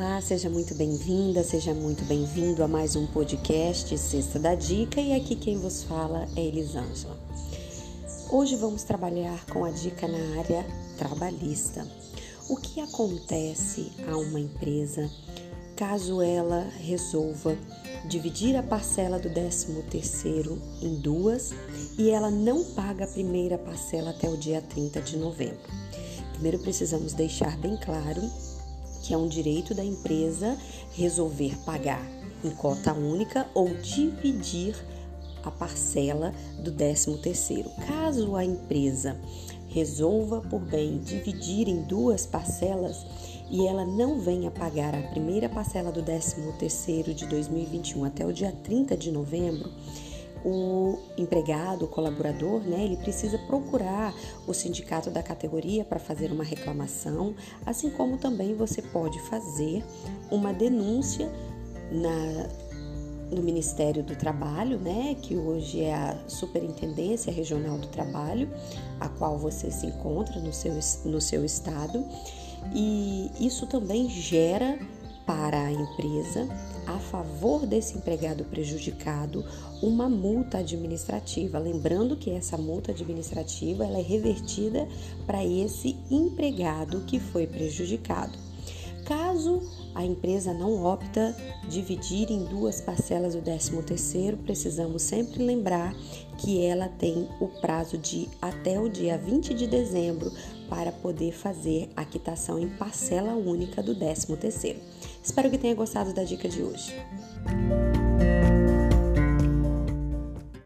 Olá, seja muito bem-vinda, seja muito bem-vindo a mais um podcast Sexta da Dica e aqui quem vos fala é Elisângela. Hoje vamos trabalhar com a dica na área trabalhista. O que acontece a uma empresa caso ela resolva dividir a parcela do 13º em duas e ela não paga a primeira parcela até o dia 30 de novembro? Primeiro precisamos deixar bem claro que é um direito da empresa resolver pagar em cota única ou dividir a parcela do 13º. Caso a empresa resolva por bem dividir em duas parcelas e ela não venha pagar a primeira parcela do 13º de 2021 até o dia 30 de novembro, o empregado, o colaborador, né, ele precisa procurar o sindicato da categoria para fazer uma reclamação, assim como também você pode fazer uma denúncia na, no Ministério do Trabalho, né, que hoje é a Superintendência Regional do Trabalho, a qual você se encontra no seu, no seu estado, e isso também gera para a empresa, a favor desse empregado prejudicado, uma multa administrativa. Lembrando que essa multa administrativa ela é revertida para esse empregado que foi prejudicado. Caso a empresa não opta dividir em duas parcelas o 13º, precisamos sempre lembrar que ela tem o prazo de até o dia 20 de dezembro para poder fazer a quitação em parcela única do 13º. Espero que tenha gostado da dica de hoje.